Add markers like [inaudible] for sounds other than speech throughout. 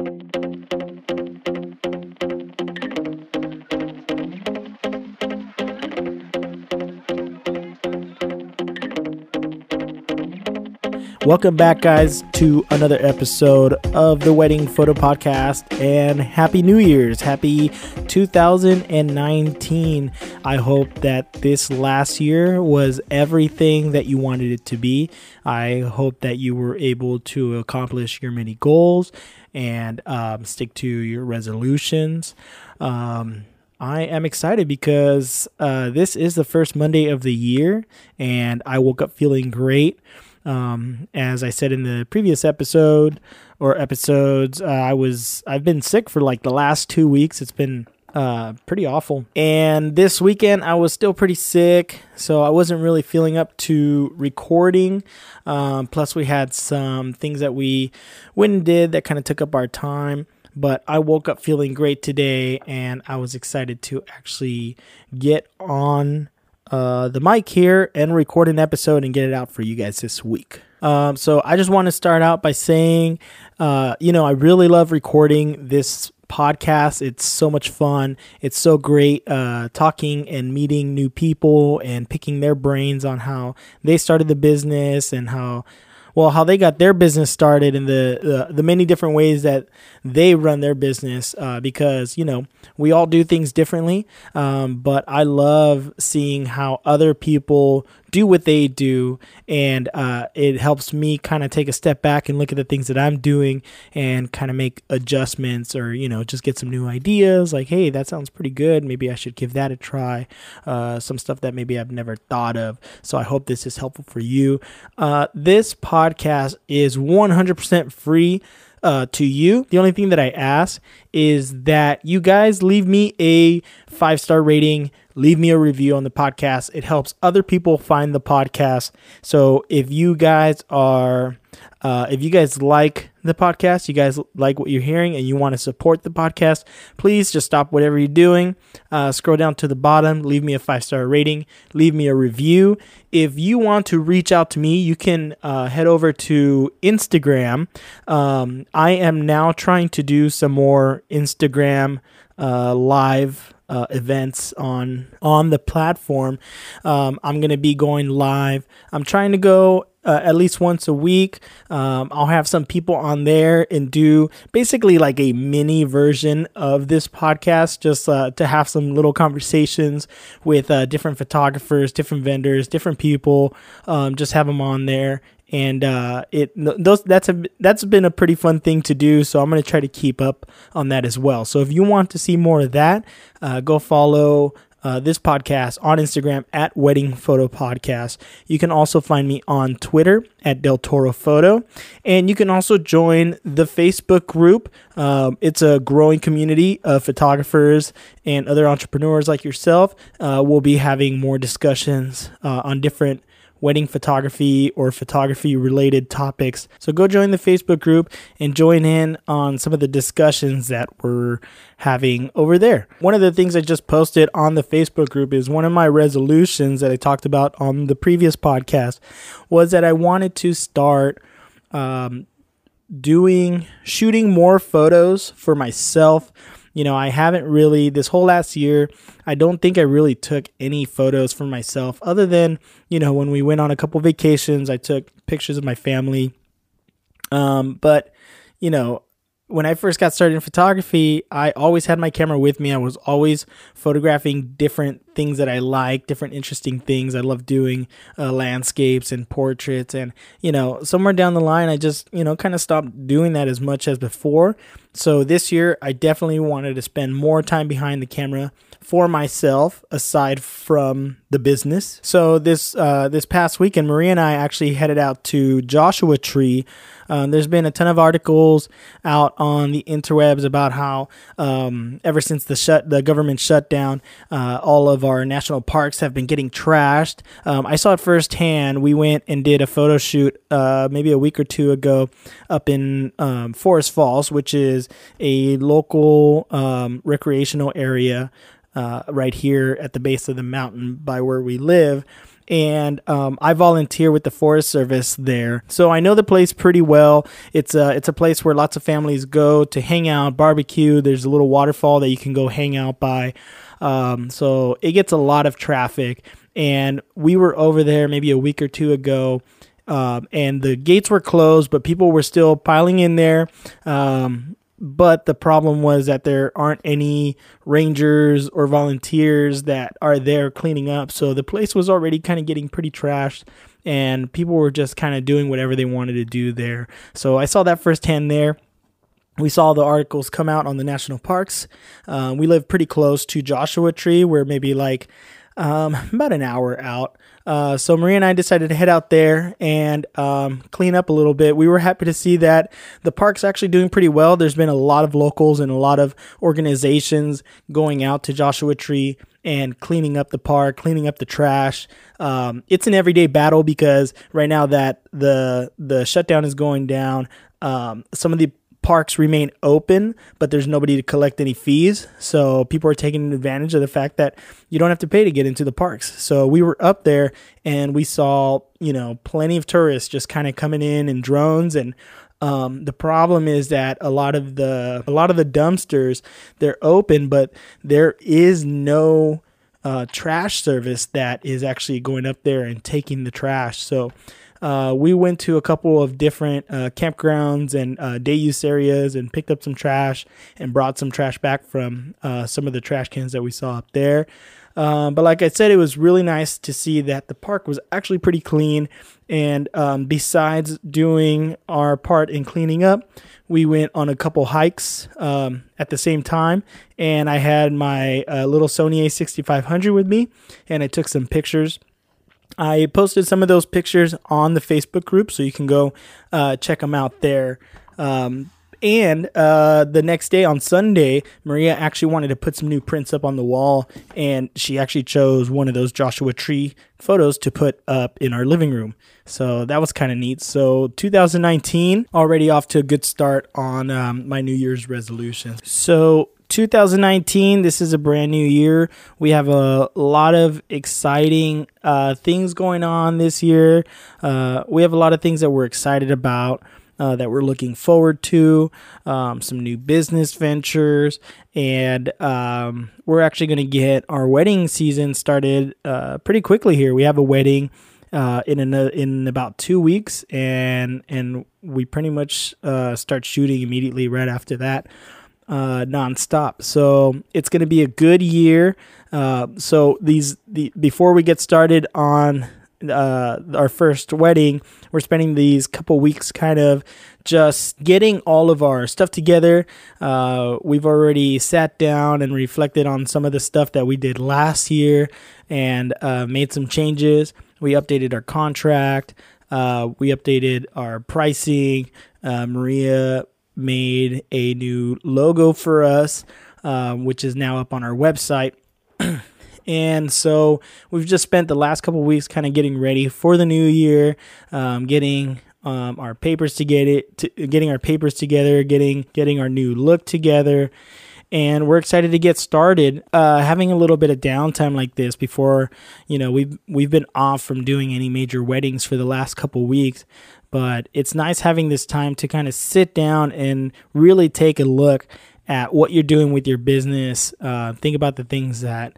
Welcome back, guys, to another episode of the Wedding Photo Podcast. And Happy New Year's! Happy 2019. I hope that this last year was everything that you wanted it to be. I hope that you were able to accomplish your many goals and um, stick to your resolutions. Um, I am excited because uh, this is the first Monday of the year, and I woke up feeling great. Um, as I said in the previous episode or episodes, uh, I was I've been sick for like the last two weeks. It's been uh, pretty awful. And this weekend, I was still pretty sick, so I wasn't really feeling up to recording. Um, plus, we had some things that we went and did that kind of took up our time. But I woke up feeling great today, and I was excited to actually get on uh, the mic here and record an episode and get it out for you guys this week. Um, so I just want to start out by saying, uh, you know, I really love recording this podcast. It's so much fun. It's so great uh, talking and meeting new people and picking their brains on how they started the business and how well how they got their business started and the the, the many different ways that they run their business uh, because you know we all do things differently um, but i love seeing how other people do what they do and uh, it helps me kind of take a step back and look at the things that i'm doing and kind of make adjustments or you know just get some new ideas like hey that sounds pretty good. Maybe i should give that a try uh, some stuff that maybe i've never thought of. So i hope this is helpful for you. Uh, this podcast is 100% free uh, to you. The only thing that I ask is that you guys leave me a five star rating, leave me a review on the podcast. It helps other people find the podcast. So if you guys are uh, if you guys like the podcast, you guys like what you're hearing, and you want to support the podcast, please just stop whatever you're doing. Uh, scroll down to the bottom, leave me a five star rating, leave me a review. If you want to reach out to me, you can uh, head over to Instagram. Um, I am now trying to do some more Instagram uh, live uh, events on on the platform. Um, I'm gonna be going live. I'm trying to go uh, at least once a week. Um, I'll have some people on there and do basically like a mini version of this podcast, just uh, to have some little conversations with uh, different photographers, different vendors, different people. Um, just have them on there. And uh, it those that's a that's been a pretty fun thing to do. So I'm gonna try to keep up on that as well. So if you want to see more of that, uh, go follow uh, this podcast on Instagram at Wedding Photo Podcast. You can also find me on Twitter at Del Toro Photo. And you can also join the Facebook group. Um, it's a growing community of photographers and other entrepreneurs like yourself. Uh, we'll be having more discussions uh, on different wedding photography or photography related topics. So go join the Facebook group and join in on some of the discussions that we're having over there. One of the things I just posted on the Facebook group is one of my resolutions that I talked about on the previous podcast was that I wanted to start um, doing shooting more photos for myself you know, I haven't really, this whole last year, I don't think I really took any photos for myself other than, you know, when we went on a couple vacations, I took pictures of my family. Um, but, you know, when I first got started in photography, I always had my camera with me. I was always photographing different things that I like, different interesting things. I love doing uh, landscapes and portraits. And, you know, somewhere down the line, I just, you know, kind of stopped doing that as much as before. So this year, I definitely wanted to spend more time behind the camera for myself aside from the business. So this uh, this past weekend, Maria and I actually headed out to Joshua Tree. Uh, there's been a ton of articles out on the interwebs about how um, ever since the shut the government shutdown, uh, all of our national parks have been getting trashed. Um, I saw it firsthand. We went and did a photo shoot uh, maybe a week or two ago up in um, Forest Falls, which is a local um, recreational area uh, right here at the base of the mountain by where we live. and um, I volunteer with the Forest Service there, so I know the place pretty well. It's a it's a place where lots of families go to hang out, barbecue. There's a little waterfall that you can go hang out by, um, so it gets a lot of traffic. And we were over there maybe a week or two ago. Um, and the gates were closed, but people were still piling in there. Um, but the problem was that there aren't any rangers or volunteers that are there cleaning up. So the place was already kind of getting pretty trashed and people were just kind of doing whatever they wanted to do there. So I saw that firsthand there. We saw the articles come out on the national parks. Uh, we live pretty close to Joshua Tree. We're maybe like um, about an hour out. Uh, so Maria and I decided to head out there and um, clean up a little bit. We were happy to see that the park's actually doing pretty well. There's been a lot of locals and a lot of organizations going out to Joshua Tree and cleaning up the park, cleaning up the trash. Um, it's an everyday battle because right now that the the shutdown is going down, um, some of the parks remain open, but there's nobody to collect any fees. So people are taking advantage of the fact that you don't have to pay to get into the parks. So we were up there and we saw, you know, plenty of tourists just kind of coming in in drones and um, the problem is that a lot of the a lot of the dumpsters they're open, but there is no uh, trash service that is actually going up there and taking the trash. So uh, we went to a couple of different uh, campgrounds and uh, day use areas and picked up some trash and brought some trash back from uh, some of the trash cans that we saw up there. Um, but like I said, it was really nice to see that the park was actually pretty clean. And um, besides doing our part in cleaning up, we went on a couple hikes um, at the same time. And I had my uh, little Sony A6500 with me, and I took some pictures I posted some of those pictures on the Facebook group, so you can go uh, check them out there. Um, and uh, the next day on Sunday, Maria actually wanted to put some new prints up on the wall, and she actually chose one of those Joshua Tree photos to put up in our living room. So that was kind of neat. So 2019 already off to a good start on um, my New Year's resolution. So 2019, this is a brand new year. We have a lot of exciting uh, things going on this year. Uh, we have a lot of things that we're excited about. Uh, that we're looking forward to, um, some new business ventures, and um, we're actually going to get our wedding season started uh, pretty quickly here. We have a wedding uh, in an, in about two weeks, and and we pretty much uh, start shooting immediately right after that uh, nonstop. So it's going to be a good year. Uh, so these the before we get started on uh, our first wedding, we're spending these couple weeks kind of just getting all of our stuff together. Uh, we've already sat down and reflected on some of the stuff that we did last year and uh, made some changes. We updated our contract. Uh, we updated our pricing. Uh, Maria made a new logo for us, um, which is now up on our website. [clears throat] and so we've just spent the last couple weeks kind of getting ready for the new year, um, getting um, our papers to get it, to, getting our papers together, getting getting our new look together, and we're excited to get started. Uh, having a little bit of downtime like this before, you know, we've we've been off from doing any major weddings for the last couple weeks, but it's nice having this time to kind of sit down and really take a look at what you're doing with your business. Uh, think about the things that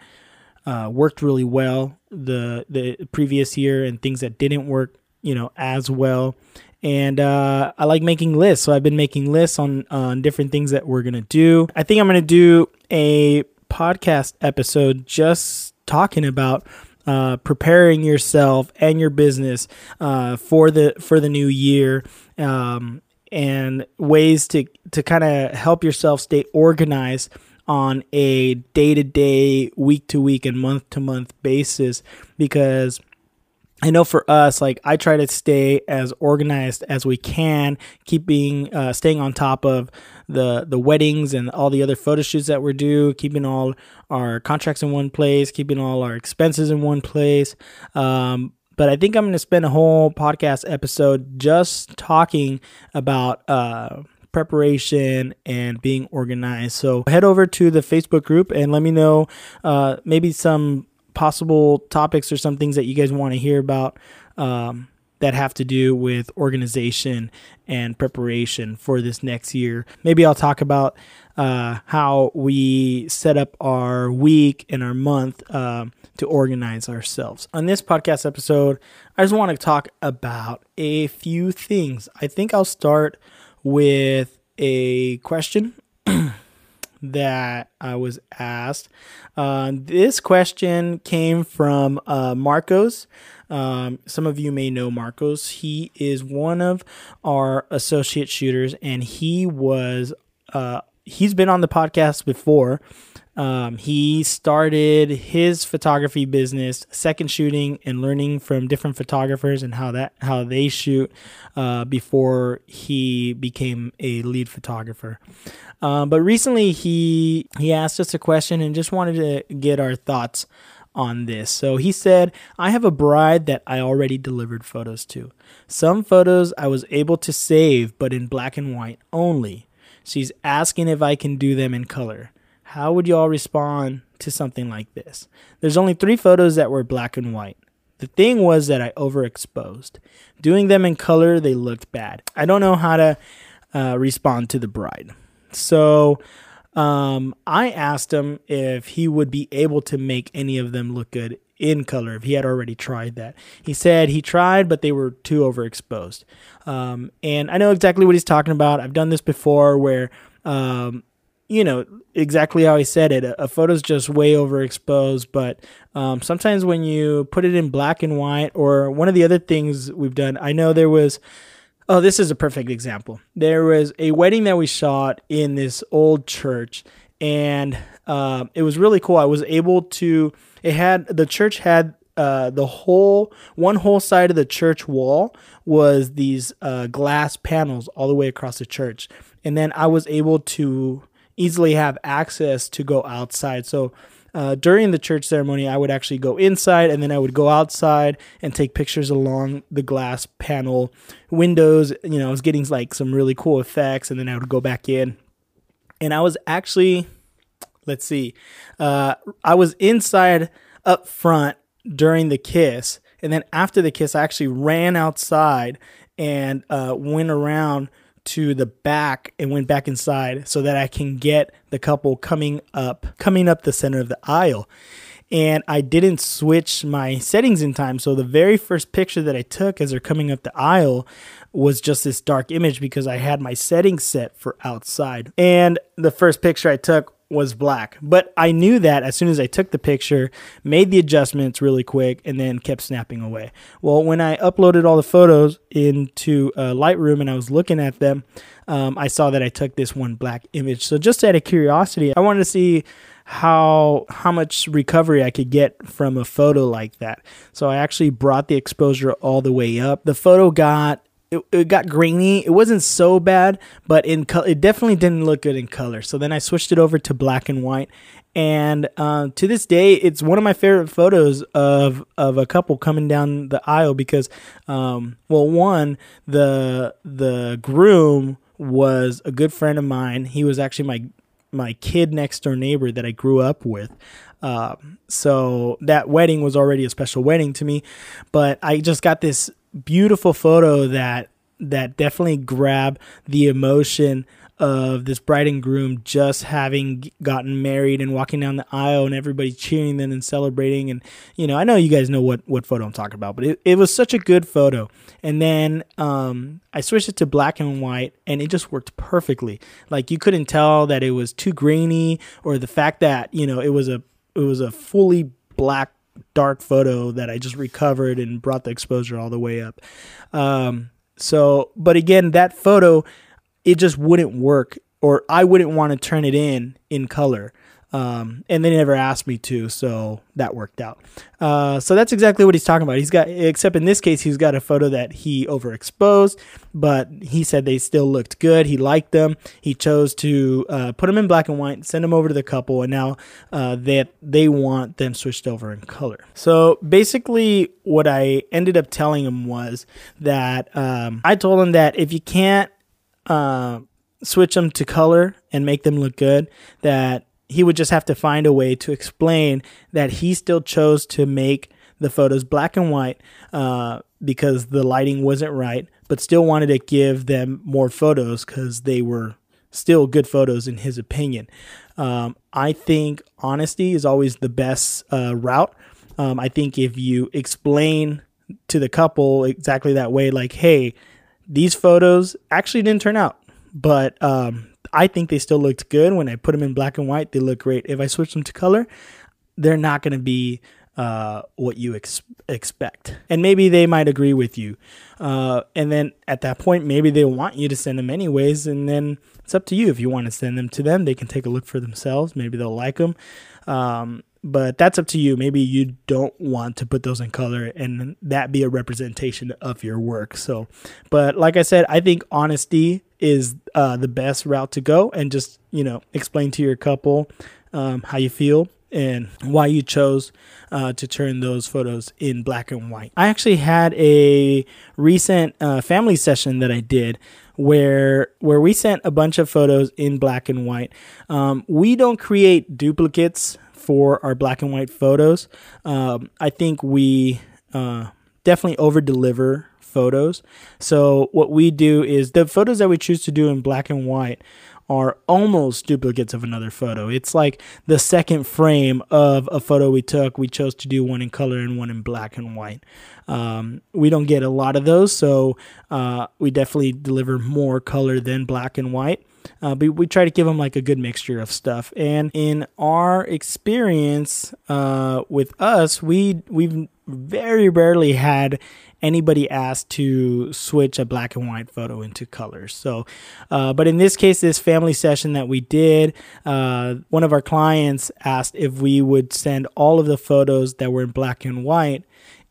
uh, worked really well the the previous year and things that didn't work, you know, as well. And uh, I like making lists, so I've been making lists on on different things that we're gonna do. I think I'm gonna do a podcast episode just talking about uh, preparing yourself and your business uh, for the for the new year um, and ways to to kind of help yourself stay organized on a day to day, week to week, and month to month basis because I know for us, like I try to stay as organized as we can, keeping uh, staying on top of the the weddings and all the other photo shoots that we're due, keeping all our contracts in one place, keeping all our expenses in one place. Um, but I think I'm going to spend a whole podcast episode just talking about uh, preparation and being organized. So head over to the Facebook group and let me know uh, maybe some possible topics or some things that you guys want to hear about um, that have to do with organization and preparation for this next year. Maybe I'll talk about uh, how we set up our week and our month uh, to organize ourselves. On this podcast episode, I just want to talk about a few things. I think I'll start with a question that I was asked. Uh, this question came from uh, Marcos. Um, some of you may know Marcos. He is one of our associate shooters, and he was uh, he's been on the podcast before. Um, he started his photography business, second shooting, and learning from different photographers and how that how they shoot uh, before he became a lead photographer. Um, but recently, he he asked us a question and just wanted to get our thoughts on this. So he said, I have a bride that I already delivered photos to. Some photos I was able to save, but in black and white only. She's asking if I can do them in color. How would y'all respond to something like this? There's only three photos that were black and white. The thing was that I overexposed. Doing them in color, they looked bad. I don't know how to uh, respond to the bride. So um, I asked him if he would be able to make any of them look good in color if he had already tried that. He said he tried, but they were too overexposed. Um, and I know exactly what he's talking about. I've done this before where, um, you know, exactly how he said it. A, a photo's just way overexposed, but um, sometimes when you put it in black and white, or one of the other things we've done, I know there was. Oh, this is a perfect example. There was a wedding that we shot in this old church, and uh, it was really cool. I was able to it had the church had uh, the whole one whole side of the church wall was these uh, glass panels all the way across the church, and then I was able to easily have access to go outside. So uh, during the church ceremony, I would actually go inside and then I would go outside and take pictures along the glass panel windows. You know, I was getting like some really cool effects, and then I would go back in, and I was actually let's see. Uh, I was inside up front during the kiss, and then after the kiss, I actually ran outside and uh, went around to the back and went back inside so that I can get the couple coming up, coming up the center of the aisle. And I didn't switch my settings in time. So the very first picture that I took as they're coming up the aisle was just this dark image because I had my settings set for outside. And the first picture I took was black. But I knew that as soon as I took the picture, made the adjustments really quick, and then kept snapping away. Well, when I uploaded all the photos into uh, Lightroom and I was looking at them, um, I saw that I took this one black image. So just out of curiosity, I wanted to see how how much recovery I could get from a photo like that. So I actually brought the exposure all the way up. The photo got it, it got grainy. It wasn't so bad, but in color, it definitely didn't look good in color. So then I switched it over to black and white, and uh, to this day, it's one of my favorite photos of of a couple coming down the aisle because, um, well, one the the groom was a good friend of mine. He was actually my my kid next door neighbor that I grew up with. Um, so that wedding was already a special wedding to me, but I just got this beautiful photo that that definitely grabbed the emotion of this bride and groom just having gotten married and walking down the aisle and everybody cheering them and celebrating. And you know i know you guys know what what photo i'm talking about but it, it was such a good photo. And then um, i switched it to black and white and it just worked perfectly. Like you couldn't tell that it was too grainy or the fact that you know it was a it was a fully black dark photo that I just recovered and brought the exposure all the way up. Um, so, but again, that photo, it just wouldn't work, or I wouldn't want to turn it in in color. Um, and they never asked me to, so that worked out. Uh, so that's exactly what he's talking about. He's got, except in this case, he's got a photo that he overexposed, but he said they still looked good. He liked them. He chose to uh, put them in black and white, send them over to the couple, and now uh, they they want them switched over in color. So basically, what I ended up telling him was that um, I told him that if you can't uh, switch them to color and make them look good, that he would just have to find a way to explain that he still chose to make the photos black and white uh, because the lighting wasn't right, but still wanted to give them more photos because they were still good photos in his opinion. Um, I think honesty is always the best uh, route. Um, I think if you explain to the couple exactly that way, like, hey, these photos actually didn't turn out, but um, I think they still looked good when I put them in black and white. They look great. If I switch them to color, they're not going to be uh, what you ex- expect. And maybe they might agree with you. Uh, and then at that point, maybe they want you to send them anyways. And then it's up to you if you want to send them to them. They can take a look for themselves. Maybe they'll like them. Um, but that's up to you. Maybe you don't want to put those in color and that be a representation of your work. So, but like I said, I think honesty is uh, the best route to go and just, you know, explain to your couple um, how you feel and why you chose uh, to turn those photos in black and white. I actually had a recent uh, family session that I did where where we sent a bunch of photos in black and white. Um, we don't create duplicates for our black and white photos. Um, I think we uh, definitely over deliver photos. So what we do is the photos that we choose to do in black and white are almost duplicates of another photo. It's like the second frame of a photo we took. We chose to do one in color and one in black and white. Um, we don't get a lot of those, so uh, we definitely deliver more color than black and white. Uh, but we try to give them like a good mixture of stuff. And in our experience uh, with us, we we've very rarely had anybody asked to switch a black and white photo into colors. So, uh, but in this case, this family session that we did, uh, one of our clients asked if we would send all of the photos that were in black and white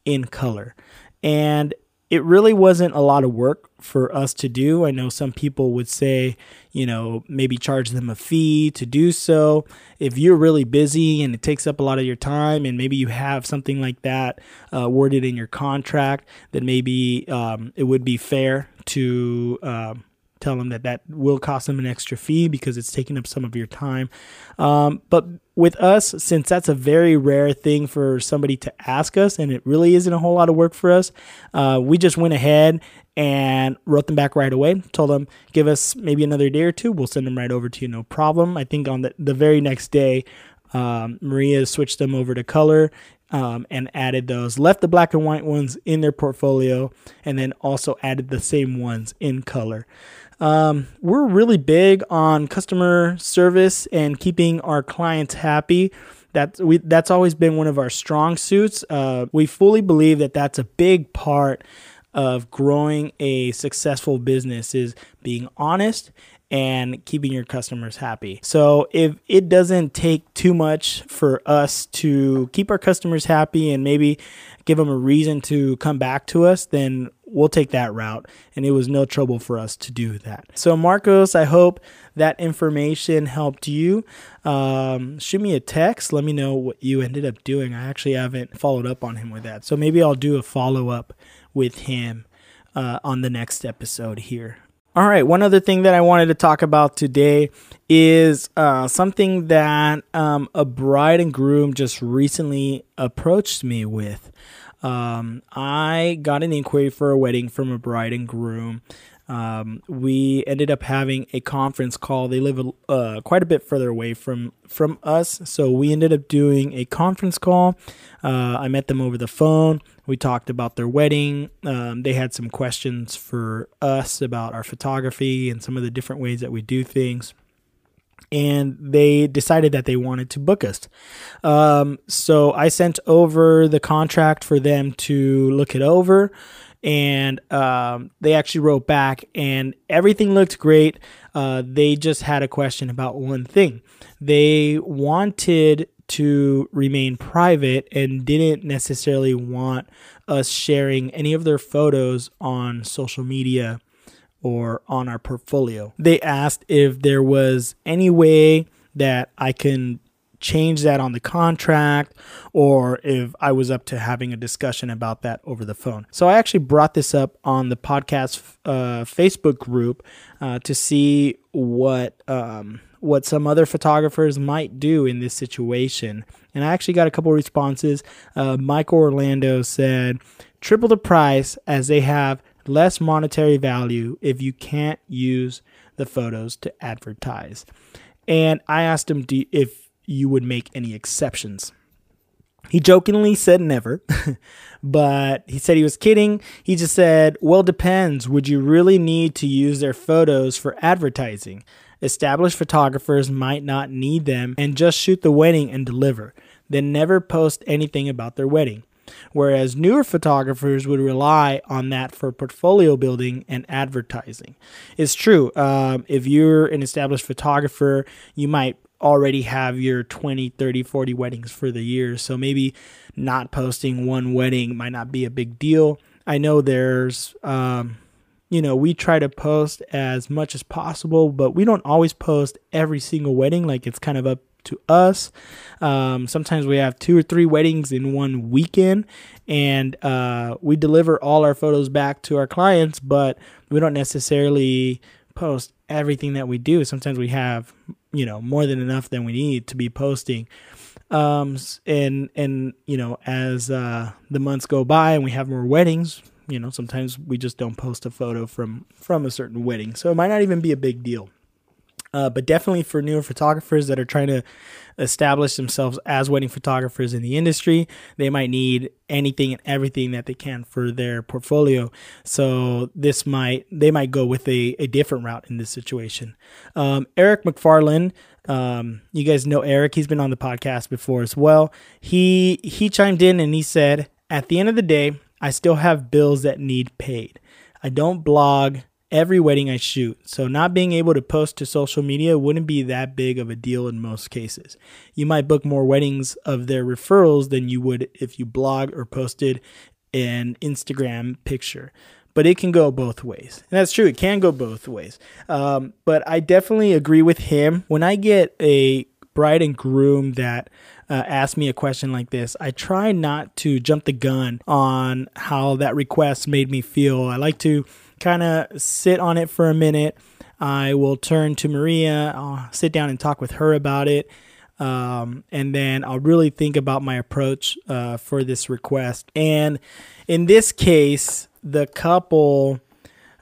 in color. And it really wasn't a lot of work for us to do. I know some people would say, you know, maybe charge them a fee to do so. If you're really busy and it takes up a lot of your time, and maybe you have something like that uh, worded in your contract, then maybe um, it would be fair to. Um, tell them that that will cost them an extra fee because it's taking up some of your time. Um, but with us, since that's a very rare thing for somebody to ask us, and it really isn't a whole lot of work for us, uh, we just went ahead and wrote them back right away. Told them, give us maybe another day or two. We'll send them right over to you, no problem. I think on the, the very next day, um, Maria switched them over to color um, and added those, left the black and white ones in their portfolio, and then also added the same ones in color. Um, we're really big on customer service and keeping our clients happy. That's we that's always been one of our strong suits. Uh, we fully believe that that's a big part of growing a successful business is being honest and keeping your customers happy. So if it doesn't take too much for us to keep our customers happy and maybe give them a reason to come back to us, then we'll take that route. And it was no trouble for us to do that. So Marcos, I hope that information helped you. Um, shoot me a text. Let me know what you ended up doing. I actually haven't followed up on him with that. So maybe I'll do a follow up with him uh, on the next episode here. All right, one other thing that I wanted to talk about today is uh, something that um, a bride and groom just recently approached me with. Um, I got an inquiry for a wedding from a bride and groom. Um, we ended up having a conference call. They live uh, quite a bit further away from from us, so we ended up doing a conference call. Uh, I met them over the phone. We talked about their wedding. Um, they had some questions for us about our photography and some of the different ways that we do things. And they decided that they wanted to book us. Um, so I sent over the contract for them to look it over and um, they actually wrote back and everything looked great. Uh, they just had a question about one thing. They wanted to remain private and didn't necessarily want us sharing any of their photos on social media or on our portfolio. They asked if there was any way that I can change that on the contract or if I was up to having a discussion about that over the phone. So I actually brought this up on the podcast uh, Facebook group uh, to see what um, what some other photographers might do in this situation. And I actually got a couple responses. Uh, Michael Orlando said, triple the price as they have less monetary value if you can't use the photos to advertise. And I asked him if you would make any exceptions. He jokingly said never, [laughs] but he said he was kidding. He just said, Well, depends. Would you really need to use their photos for advertising? Established photographers might not need them and just shoot the wedding and deliver, then never post anything about their wedding whereas newer photographers would rely on that for portfolio building and advertising. It's true. Um, if you're an established photographer, you might already have your 20, 30, 40 weddings for the year. So maybe not posting one wedding might not be a big deal. I know there's, um, you know, we try to post as much as possible, but we don't always post every single wedding. Like it's kind of up to us. Um, sometimes we have two or three weddings in one weekend, and uh, we deliver all our photos back to our clients, but we don't necessarily post everything that we do. Sometimes we have, you know, more than enough than we need to be posting. Um, and and you know, as uh, the months go by and we have more weddings, you know, sometimes we just don't post a photo from from a certain wedding, so it might not even be a big deal. Uh, but definitely for newer photographers that are trying to establish themselves as wedding photographers in the industry, they might need anything and everything that they can for their portfolio. So this might they might go with a, a different route in this situation. Um, Eric McFarland, um, you guys know Eric. He's been on the podcast before as well. He he chimed in and he said, at the end of the day, I still have bills that need paid. I don't blog every wedding I shoot. So not being able to post to social media wouldn't be that big of a deal in most cases. You might book more weddings of their referrals than you would if you blog or posted an Instagram picture. But it can go both ways. And that's true. It can go both ways. Um, but I definitely agree with him. When I get a bride and groom that uh, ask me a question like this, I try not to jump the gun on how that request made me feel. I like to kind of sit on it for a minute. I will turn to Maria, I'll sit down and talk with her about it. Um, and then I'll really think about my approach uh, for this request. And in this case, the couple,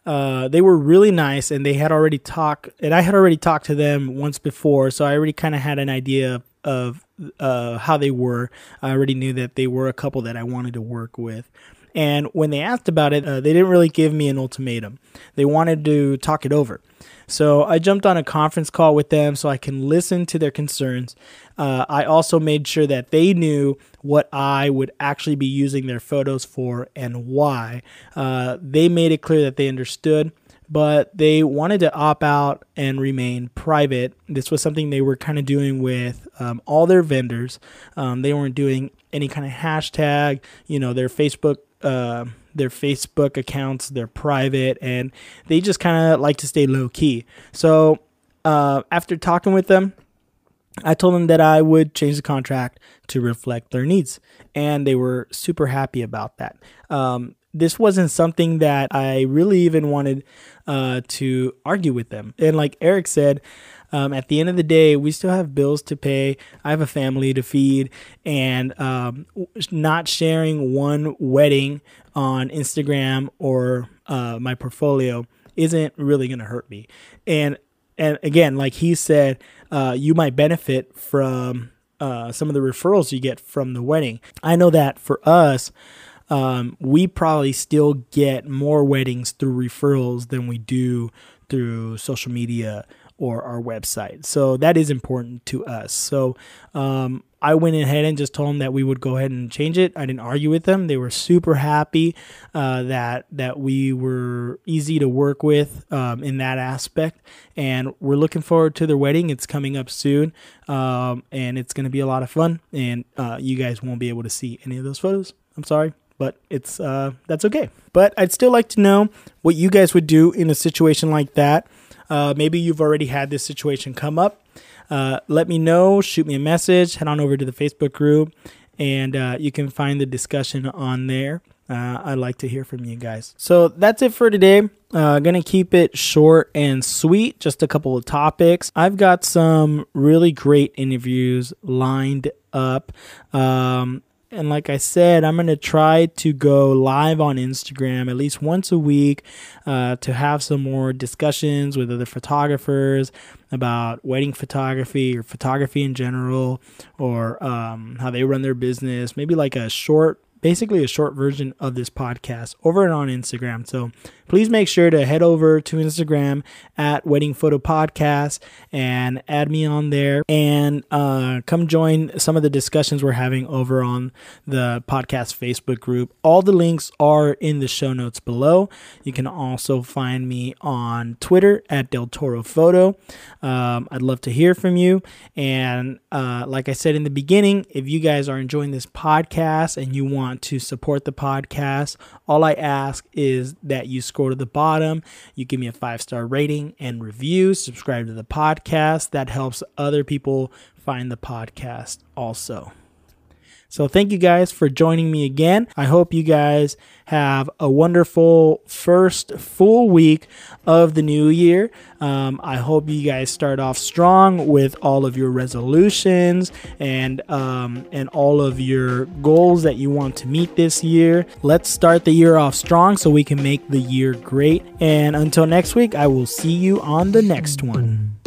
uh, they were really nice and they had already talked, and I had already talked to them once before. So I already kind of had an idea of uh, how they were. I already knew that they were a couple that I wanted to work with. And when they asked about it, uh, they didn't really give me an ultimatum. They wanted to talk it over. So I jumped on a conference call with them so I can listen to their concerns. Uh, I also made sure that they knew what I would actually be using their photos for and why. Uh, they made it clear that they understood, but they wanted to opt out and remain private. This was something they were kind of doing with um, all their vendors. Um, they weren't doing any kind of hashtag, you know, their Facebook uh, their Facebook accounts. They're private and they just kind of like to stay low key. So uh, after talking with them, I told them that I would change the contract to reflect their needs, and they were super happy about that. Um, this wasn't something that I really even wanted uh, to argue with them. And like Eric said, um, at the end of the day, we still have bills to pay. I have a family to feed, and um, not sharing one wedding on Instagram or uh, my portfolio isn't really going to hurt me. And and again, like he said, uh, you might benefit from uh, some of the referrals you get from the wedding. I know that for us. Um, we probably still get more weddings through referrals than we do through social media or our website. So that is important to us. So um, I went ahead and just told them that we would go ahead and change it. I didn't argue with them. They were super happy uh, that that we were easy to work with um, in that aspect, and we're looking forward to their wedding. It's coming up soon, um, and it's going to be a lot of fun. And uh, you guys won't be able to see any of those photos. I'm sorry but it's uh, that's okay. But I'd still like to know what you guys would do in a situation like that. Uh, maybe you've already had this situation come up. Uh, let me know. Shoot me a message. Head on over to the Facebook group, and uh, you can find the discussion on there. Uh, I'd like to hear from you guys. So that's it for today. Uh, gonna keep it short and sweet, just a couple of topics. I've got some really great interviews lined up. Um, and like I said, I'm going to try to go live on Instagram at least once a week uh, to have some more discussions with other photographers about wedding photography or photography in general or um, how they run their business. Maybe like a short basically a short version of this podcast over and on Instagram. So please make sure to head over to Instagram at Wedding Photo Podcast and add me on there and uh, come join some of the discussions we're having over on the podcast Facebook group. All the links are in the show notes below. You can also find me on Twitter at Del Toro Photo. Um, I'd love to hear from you. And uh, like I said in the beginning, if you guys are enjoying this podcast and you want want to support the podcast, all I ask is that you scroll to the bottom, you give me a five star rating and review, subscribe to the podcast. That helps other people find the podcast also. So thank you guys for joining me again. I hope you guys have a wonderful first full week of the new year. Um, I hope you guys start off strong with all of your resolutions and um, and all of your goals that you want to meet this year. Let's start the year off strong so we can make the year great. And until next week, I will see you on the next one.